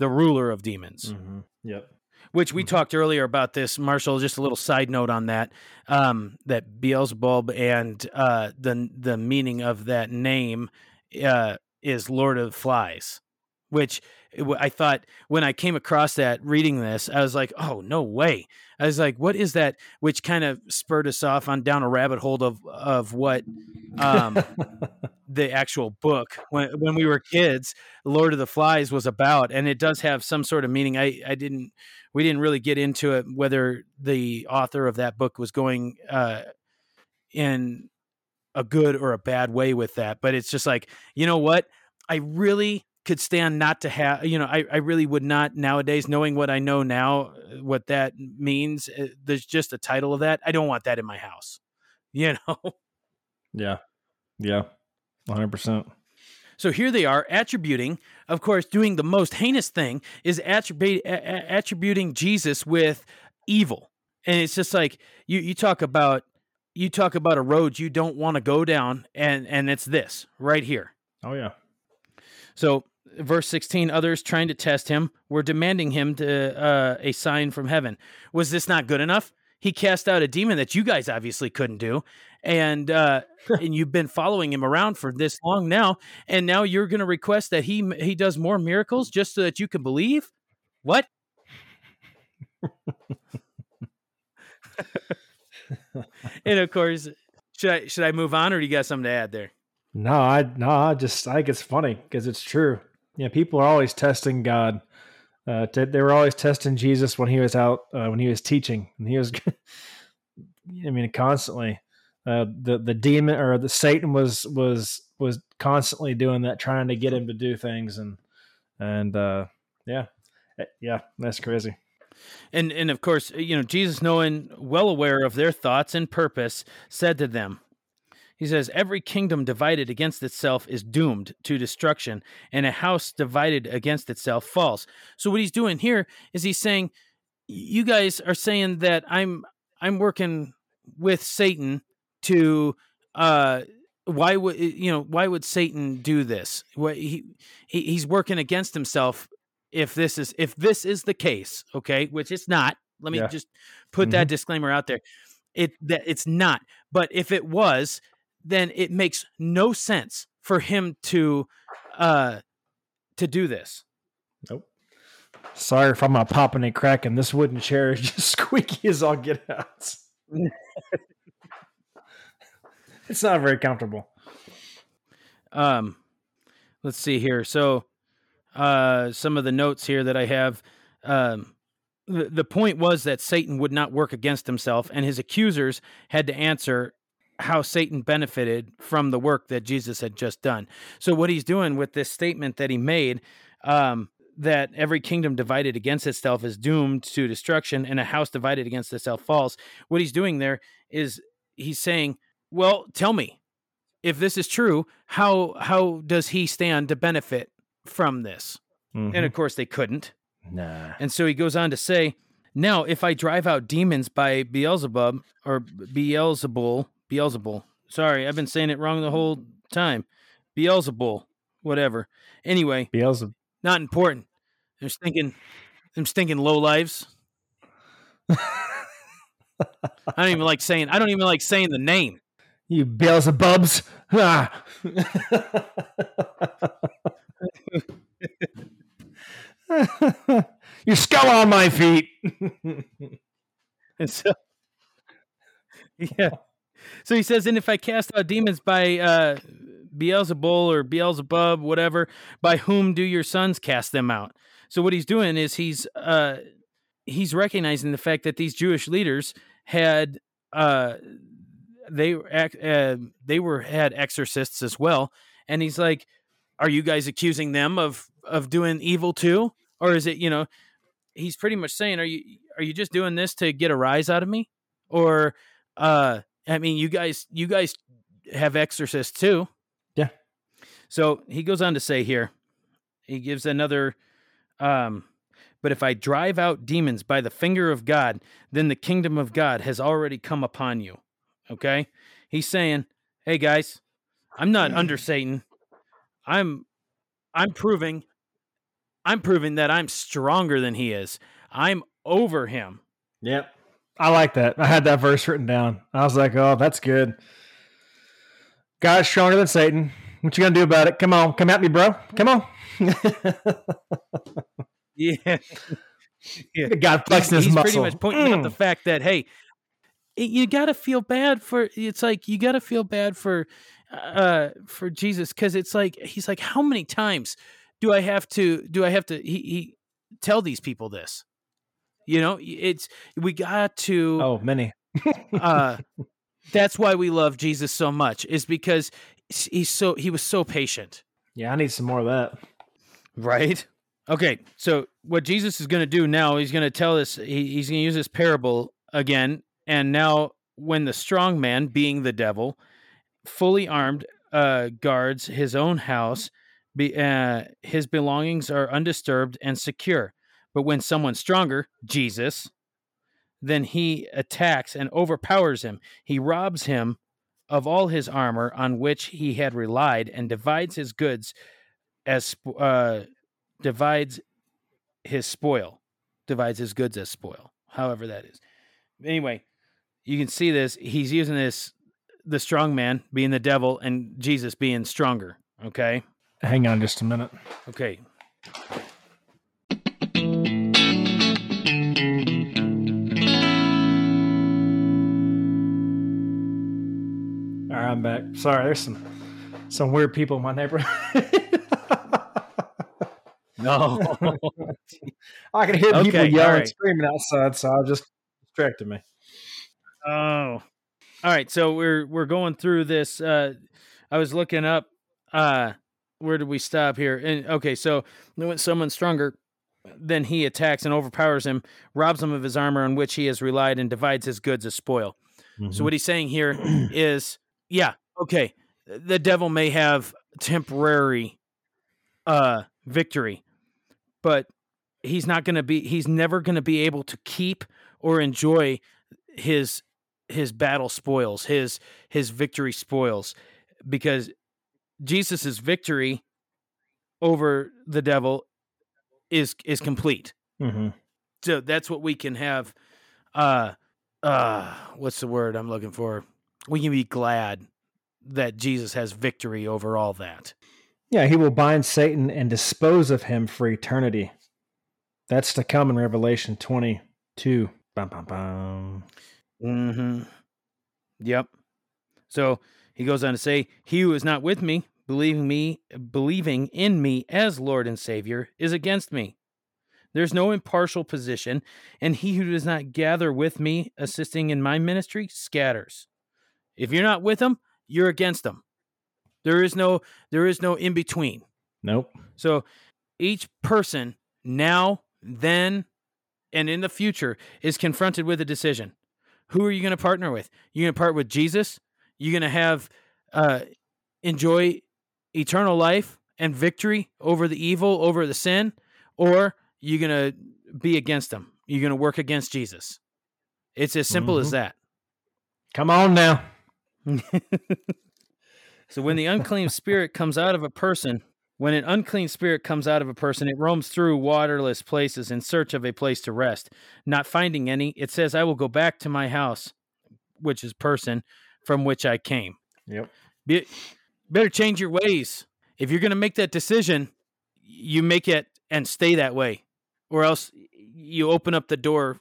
The ruler of demons Mm-hmm. Yep. which we Mhm. talked earlier about this. Marshall, just a little side note on that. Um, that Beelzebub and uh, the the meaning of that name uh, is Lord of Flies, which I thought when I came across that reading this, I was like, oh no way! I was like, what is that? Which kind of spurred us off on down a rabbit hole of of what um, the actual book when when we were kids lord of the flies was about and it does have some sort of meaning i i didn't we didn't really get into it whether the author of that book was going uh in a good or a bad way with that but it's just like you know what i really could stand not to have. You know, I I really would not nowadays, knowing what I know now, uh, what that means. uh, There's just a title of that. I don't want that in my house. You know. Yeah. Yeah. 100%. So here they are attributing, of course, doing the most heinous thing is attribute, attributing Jesus with evil. And it's just like you you talk about you talk about a road you don't want to go down and and it's this right here. Oh, yeah. So verse 16 others trying to test him were demanding him to uh, a sign from heaven. Was this not good enough? He cast out a demon that you guys obviously couldn't do. And uh, and you've been following him around for this long now, and now you're going to request that he he does more miracles just so that you can believe. What? and of course, should I should I move on, or do you got something to add there? No, I no, I just I think it's funny because it's true. Yeah, people are always testing God. Uh, t- they were always testing Jesus when he was out uh, when he was teaching, and he was. I mean, constantly. Uh, the the demon or the Satan was was was constantly doing that, trying to get him to do things, and and uh, yeah, Eh, yeah, that's crazy. And and of course, you know, Jesus knowing well aware of their thoughts and purpose, said to them, He says, Every kingdom divided against itself is doomed to destruction, and a house divided against itself falls. So what he's doing here is he's saying, You guys are saying that I'm I'm working with Satan to uh why would you know why would Satan do this? What he, he he's working against himself if this is if this is the case, okay, which it's not. Let me Yeah. just put that disclaimer out there. It that it's not. But if it was, then it makes no sense for him to uh to do this. Nope. Sorry if I'm not popping and cracking. This wooden chair is just squeaky as all get out. it's not very comfortable. Um, let's see here. So, uh, some of the notes here that I have. Um, the, the point was that Satan would not work against himself, and his accusers had to answer how Satan benefited from the work that Jesus had just done. So, what he's doing with this statement that he made, um, that every kingdom divided against itself is doomed to destruction, and a house divided against itself falls. What he's doing there is he's saying, "Well, tell me, if this is true, how how does he stand to benefit from this?" And of mm-hmm. course, they couldn't. nah. And so he goes on to say, Now, if I drive out demons by Beelzebub or Beelzebul, Beelzebul, sorry, I've been saying it wrong the whole time. Beelzebul, whatever. Anyway, Beelzebub. not important. I'm thinking. I'm stinking low lives. I don't even like saying, I don't even like saying the name. You Beelzebubs. Ah. Your skull on my feet. And so, yeah. So he says, and if I cast out demons by uh, Beelzebul or Beelzebub, whatever, by whom do your sons cast them out? So what he's doing is he's uh, he's recognizing the fact that these Jewish leaders had uh, they uh, they were had exorcists as well, and he's like, are you guys accusing them of of doing evil too, or is it you know? He's pretty much saying, are you are you just doing this to get a rise out of me, or uh, I mean, you guys you guys have exorcists too. Yeah. So he goes on to say here, he gives another um but if I drive out demons by the finger of God, then the kingdom of God has already come upon you. Okay? He's saying, "Hey guys, I'm not under Satan. I'm I'm proving I'm proving that I'm stronger than he is. I'm over him." Yep. I like that. I had that verse written down. I was like, oh, that's good. God's stronger than Satan. What you gonna do about it? Come on, come at me, bro. Come on. Yeah. yeah. God flexing his he's muscle. pretty much pointing out Mm. the fact that hey, it- you got to feel bad for. It's like you got to feel bad for, uh, for Jesus because it's like he's like, how many times do I have to? Do I have to? He, he tell these people this. You know, it's we got to. Oh, many. uh, that's why we love Jesus so much is because he's so he was so patient. Yeah, I need some more of that. Right. Okay. So what Jesus is going to do now, he's going to tell us, he, he's going to use this parable again. And now, when the strong man, being the devil, fully armed, uh, guards his own house, be, uh, his belongings are undisturbed and secure. But when someone stronger, Jesus, then he attacks and overpowers him. He robs him of all his armor on which he had relied and divides his goods as uh, divides his spoil, divides his goods as spoil, however that is. Anyway, you can see this. He's using this the strong man being the devil and Jesus being stronger. Okay. Hang on just a minute. Okay. All right, I'm back. Sorry, there's some some weird people in my neighborhood. No. I can hear people yelling, right. screaming outside, so I just distracted me. Oh. All right, so we're we're going through this uh I was looking up uh where did we stop here? And okay, so when someone's stronger than he attacks and overpowers him, robs him of his armor on which he has relied and divides his goods as spoil. So what he's saying here is yeah, okay. The devil may have temporary uh victory, but he's not going to be he's never going to be able to keep or enjoy his his battle spoils, his his victory spoils because Jesus's victory over the devil is is complete. hmm So that's what we can have uh uh what's the word I'm looking for? We can be glad that Jesus has victory over all that. Yeah, he will bind Satan and dispose of him for eternity. That's to come in Revelation 22. Bum, bum, bum. Mhm. Yep. So he goes on to say, "He who is not with me, believing me, believing in me as Lord and Savior, is against me. There's no impartial position, and he who does not gather with me, assisting in my ministry, scatters. If you're not with him, you're against him. There is no there is no in between. Nope. So each person now, then, and in the future is confronted with a decision. Who are you going to partner with? You're going to part with Jesus? You're going to have uh, enjoy eternal life and victory over the evil, over the sin, or you're going to be against them. You're going to work against Jesus. It's as simple as Mhm. that. Come on now. So when the unclean spirit comes out of a person, when an unclean spirit comes out of a person, it roams through waterless places in search of a place to rest. Not finding any, it says, I will go back to my house, which is person, from which I came. Yep. Be, better change your ways. If you're going to make that decision, you make it and stay that way, or else you open up the door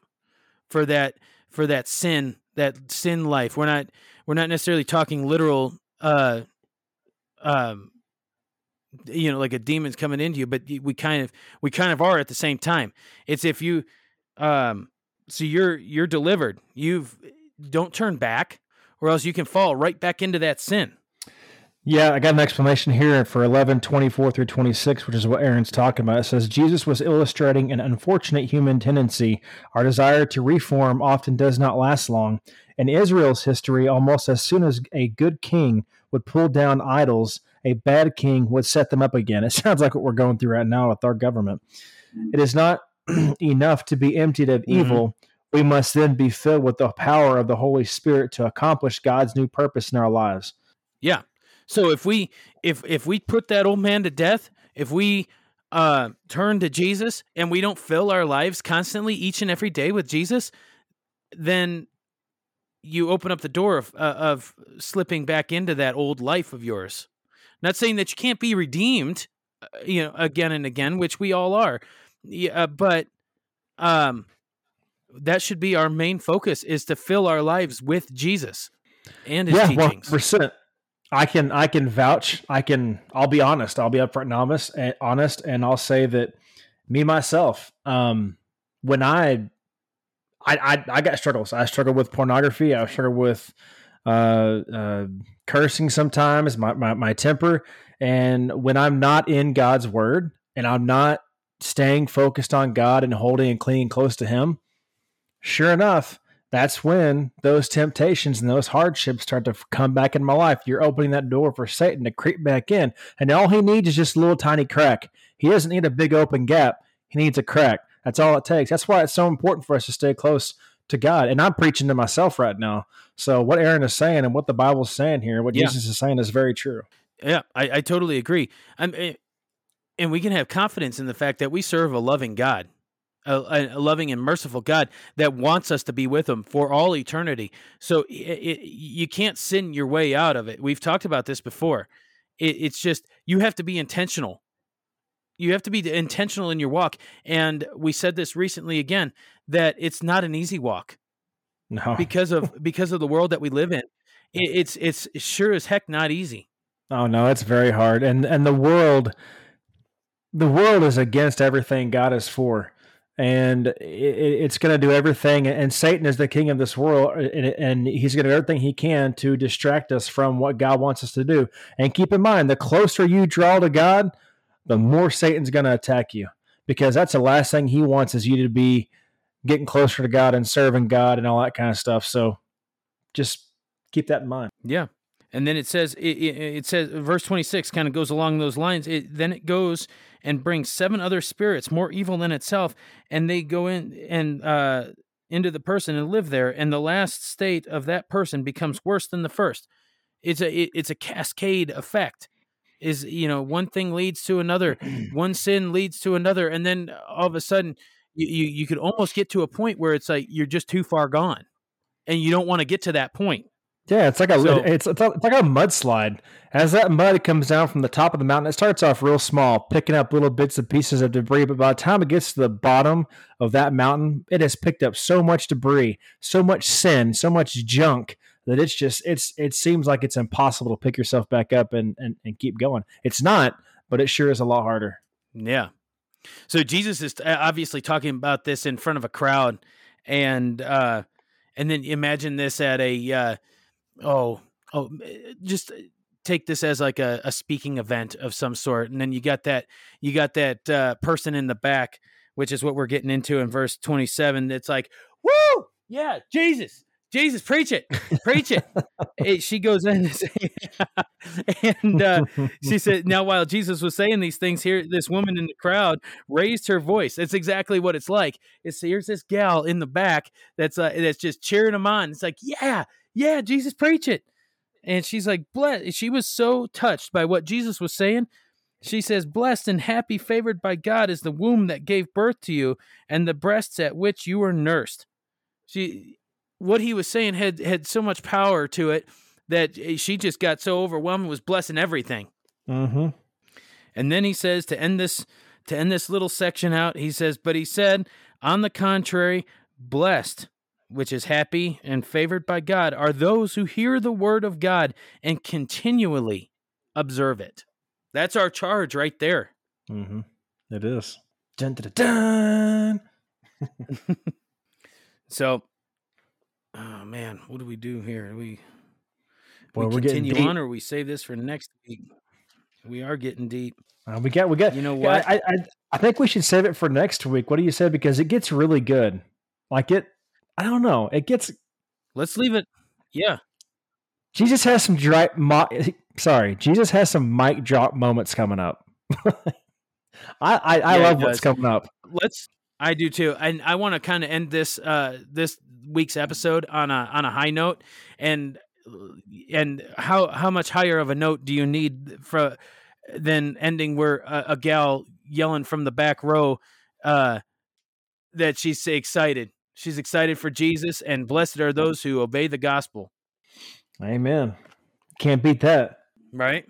for that for that sin, that sin life. We're not we're not necessarily talking literal, uh, um, you know, like a demon's coming into you, but we kind of we kind of are at the same time. It's if you, um, so you're you're delivered. You've don't turn back, or else you can fall right back into that sin. Yeah, I got an explanation here for 11, 24 through 26, which is what Aaron's talking about. It says Jesus was illustrating an unfortunate human tendency. Our desire to reform often does not last long. In Israel's history, almost as soon as a good king would pull down idols, a bad king would set them up again. It sounds like what we're going through right now with our government. It is not enough to be emptied of Mhm. evil. We must then be filled with the power of the Holy Spirit to accomplish God's new purpose in our lives. Yeah. So if we if if we put that old man to death, if we uh turn to Jesus and we don't fill our lives constantly each and every day with Jesus, then you open up the door of uh, of slipping back into that old life of yours. Not saying that you can't be redeemed, uh, you know, again and again, which we all are. Yeah, uh, but um that should be our main focus is to fill our lives with Jesus and his yeah, teachings. percent. I can I can vouch. I can. I'll be honest. I'll be upfront and honest, and honest, and I'll say that me myself, um, when I, I, I, I got struggles. I struggled with pornography. I struggled with uh, uh, cursing sometimes. My, my my temper, and when I'm not in God's word and I'm not staying focused on God and holding and clinging close to Him, sure enough, that's when those temptations and those hardships start to come back in my life. You're opening that door for Satan to creep back in. And all he needs is just a little tiny crack. He doesn't need a big open gap, he needs a crack. That's all it takes. That's why it's so important for us to stay close to God. And I'm preaching to myself right now. So what Aaron is saying and what the Bible's saying here, what yeah. Jesus is saying is very true. Yeah, I, I totally agree. I'm, eh, and we can have confidence in the fact that we serve a loving God, a, a loving and merciful God that wants us to be with Him for all eternity. So it, it, you can't sin your way out of it. We've talked about this before. It, it's just you have to be intentional. You have to be intentional in your walk. And we said this recently again that it's not an easy walk. No. because of because of the world that we live in. it's it's sure as heck not easy. Oh no, it's very hard. And and the world the world is against everything God is for. And it, it's going to do everything. And Satan is the king of this world, uh, and, and he's going to do everything he can to distract us from what God wants us to do. And keep in mind, the closer you draw to God, the more Satan's going to attack you, because that's the last thing he wants is you to be getting closer to God and serving God and all that kind of stuff. So just keep that in mind. Yeah. And then it says it, it, says verse 26 kind of goes along those lines. It, then it goes and brings seven other spirits more evil than itself, and they go in and uh, into the person and live there. And the last state of that person becomes worse than the first. It's a it, it's a cascade effect. Is you know one thing leads to another, one sin leads to another, and then all of a sudden you, you you could almost get to a point where it's like you're just too far gone, and you don't want to get to that point. Yeah, it's like a so, it's, it's, it's like a mudslide. As that mud comes down from the top of the mountain, it starts off real small, picking up little bits and pieces of debris. But by the time it gets to the bottom of that mountain, it has picked up so much debris, so much sin, so much junk that it's just it's it seems like it's impossible to pick yourself back up and and, and keep going. It's not, but it sure is a lot harder. Yeah. So Jesus is uh, obviously talking about this in front of a crowd, and uh, and then imagine this at a uh, oh oh just take this as like a, a speaking event of some sort and then you got that you got that uh, person in the back which is what we're getting into in verse 27 it's like woo yeah jesus jesus preach it preach it. it she goes in and uh, she said now while jesus was saying these things here this woman in the crowd raised her voice that's exactly what it's like it's here's this gal in the back that's uh, that's just cheering him on it's like yeah yeah, Jesus, preach it. And she's like, blessed. She was so touched by what Jesus was saying. She says, Blessed and happy, favored by God is the womb that gave birth to you and the breasts at which you were nursed. She, what he was saying had, had so much power to it that eh, she just got so overwhelmed was blessing everything. Mm-hmm. And then he says to end this to end this little section out, he says, But he said, on the contrary, blessed which is happy and favored by God, are those who hear the word of God and continually observe it. That's our charge right there. Mm-hmm. It is. Dun, dun, dun, so, oh man, what do we do here? We we we continue on, or we save this for next week. We are getting deep. Uh, we got, we got. You know what? I, I, I think we should save it for next week. What do you say? Because it gets really good. Like it, I don't know. It gets. Let's leave it. Yeah. Jesus has some dry. Mo- sorry, Jesus has some mic drop moments coming up. I I, I yeah, love what's coming up. Let's. I do too, and I want to kind of end this uh this week's episode on a on a high note, and and how how much higher of a note do you need for than ending where a, a gal yelling from the back row uh that she's excited She's excited for Jesus, and blessed are those who obey the gospel. Amen. Can't beat that, right?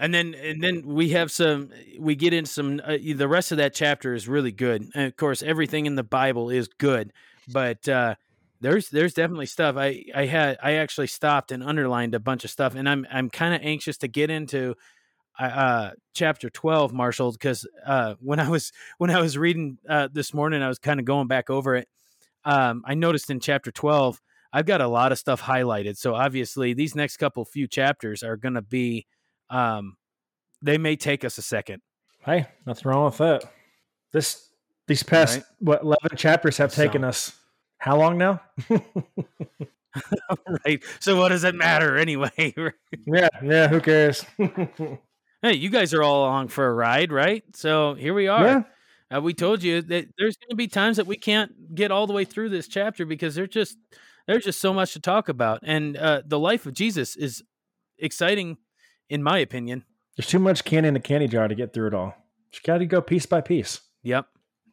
And then, and then we have some. We get in some. Uh, the rest of that chapter is really good, and of course, everything in the Bible is good. But uh, there's there's definitely stuff. I I had I actually stopped and underlined a bunch of stuff, and I'm I'm kind of anxious to get into uh, chapter 12 marshall because uh, when i was when i was reading uh, this morning i was kind of going back over it um, I noticed in chapter 12, I've got a lot of stuff highlighted. So obviously, these next couple few chapters are going to be, um, they may take us a second. Hey, nothing wrong with that. This these past Right. what eleven chapters have taken So- us how long now? right. So what does it matter anyway? yeah, yeah. Who cares? hey, you guys are all along for a ride, right? So here we are. yeah, Uh, we told you that there's going to be times that we can't get all the way through this chapter because there's just there's just so much to talk about, and uh, the life of Jesus is exciting, in my opinion. there's too much candy in the candy jar to get through it all. Just got to go piece by piece. Yep,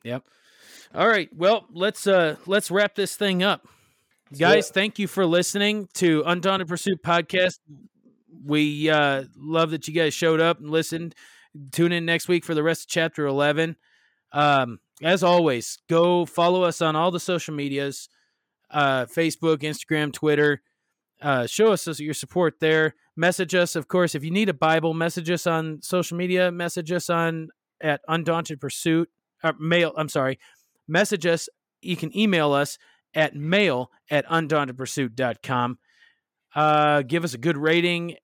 yep. All right, well let's uh let's wrap this thing up, guys. Thank you for listening to Undaunted Pursuit podcast. We uh, love that you guys showed up and listened. Tune in next week for the rest of chapter eleven. Um, as always, go follow us on all the social medias uh, Facebook, Instagram, Twitter. Uh, show us your support there. Message us, of course, if you need a Bible, message us on social media, message us on at Undaunted Pursuit, or mail, I'm sorry, message us. You can email us at mail at undauntedpursuit.com. Uh, give us a good rating,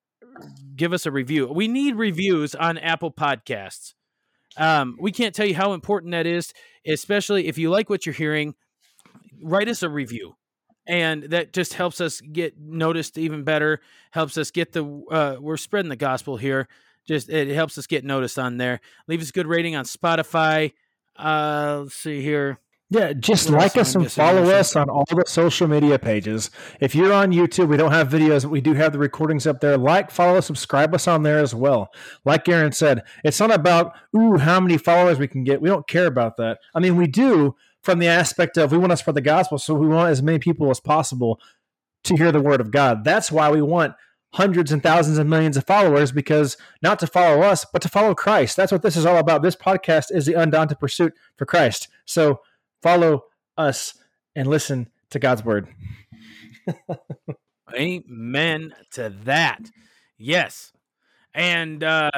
give us a review. We need reviews on Apple Podcasts. Um, we can't tell you how important that is, especially if you like what you're hearing. Write us a review, and that just helps us get noticed even better. Helps us get the uh, we're spreading the gospel here. Just it helps us get noticed on there. Leave us a good rating on Spotify. Uh, let's see here. Yeah, just What like us and follow us on all the social media pages. If you're on YouTube, we don't have videos, but we do have the recordings up there. Like, follow, subscribe us on there as well. Like Aaron said, it's not about ooh how many followers we can get. We don't care about that. I mean, we do from the aspect of we want to spread the gospel, so we want as many people as possible to hear the word of God. That's why we want hundreds and thousands and millions of followers because not to follow us, but to follow Christ. That's what this is all about. This podcast is the undaunted pursuit for Christ. So follow us and listen to God's word. Amen to that. Yes. And uh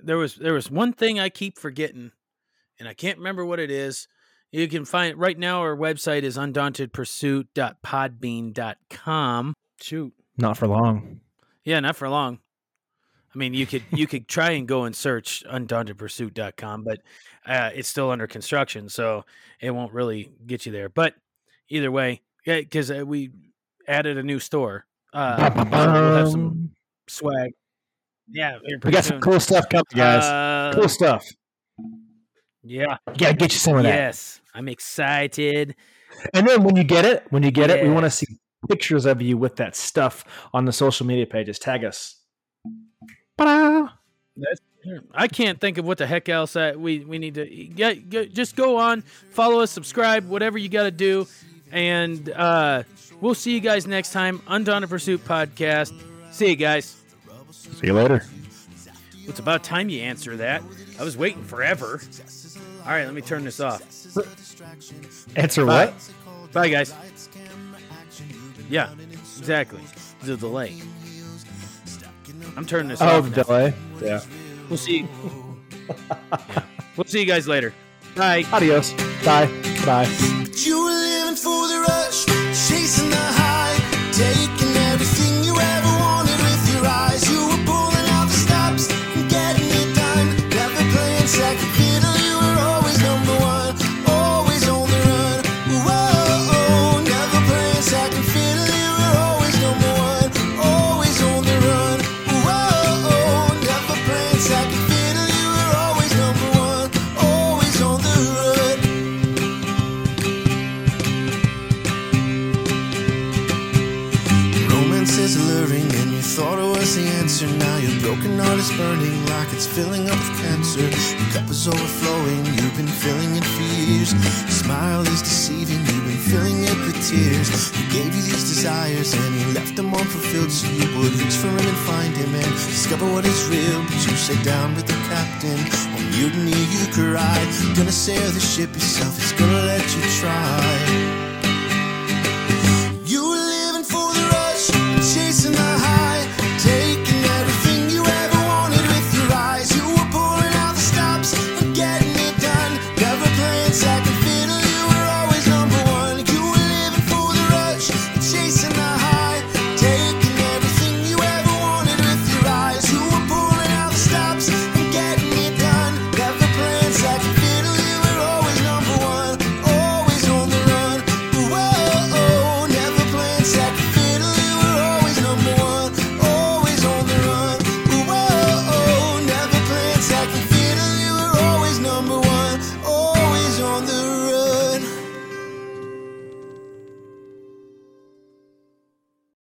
there was there was one thing I keep forgetting and I can't remember what it is. You can find right now our website is undauntedpursuit.podbean.com. Shoot. Not for long. Yeah, not for long. I mean, you could you could try and go and search undauntedpursuit.com, but uh, it's still under construction, so it won't really get you there. But either way, yeah, because uh, we added a new store. Uh, we'll have some swag. Yeah, we got some cool stuff coming, guys. Uh, cool stuff. Yeah. You gotta get you some of that. Yes, I'm excited. And then when you get it, when you get it, we want to see pictures of you with that stuff on the social media pages. Tag us. Ta-da! That's, I can't think of what the heck else that we we need to get, get, just go on, follow us, subscribe, whatever you got to do, and uh, we'll see you guys next time. Undaunted Pursuit podcast. See you guys. See you later. It's about time you answer that. I was waiting forever. All right, let me turn this off. Answer Bye. what? Bye, guys. Yeah, exactly. The delay. I'm turning this Oh, off. the delay. Yeah. We'll see. Yeah. We'll see you guys later. Bye. Adios. Bye. Bye. Filling up with cancer. Your cup is overflowing, you've been filling it for years. Your smile is deceiving, you've been filling it with tears. He gave you these desires, and he left them unfulfilled, so you would reach for him and find him and discover what is real. But you sat down with the captain on mutiny, you cried. Gonna sail the ship yourself, he's gonna let you try.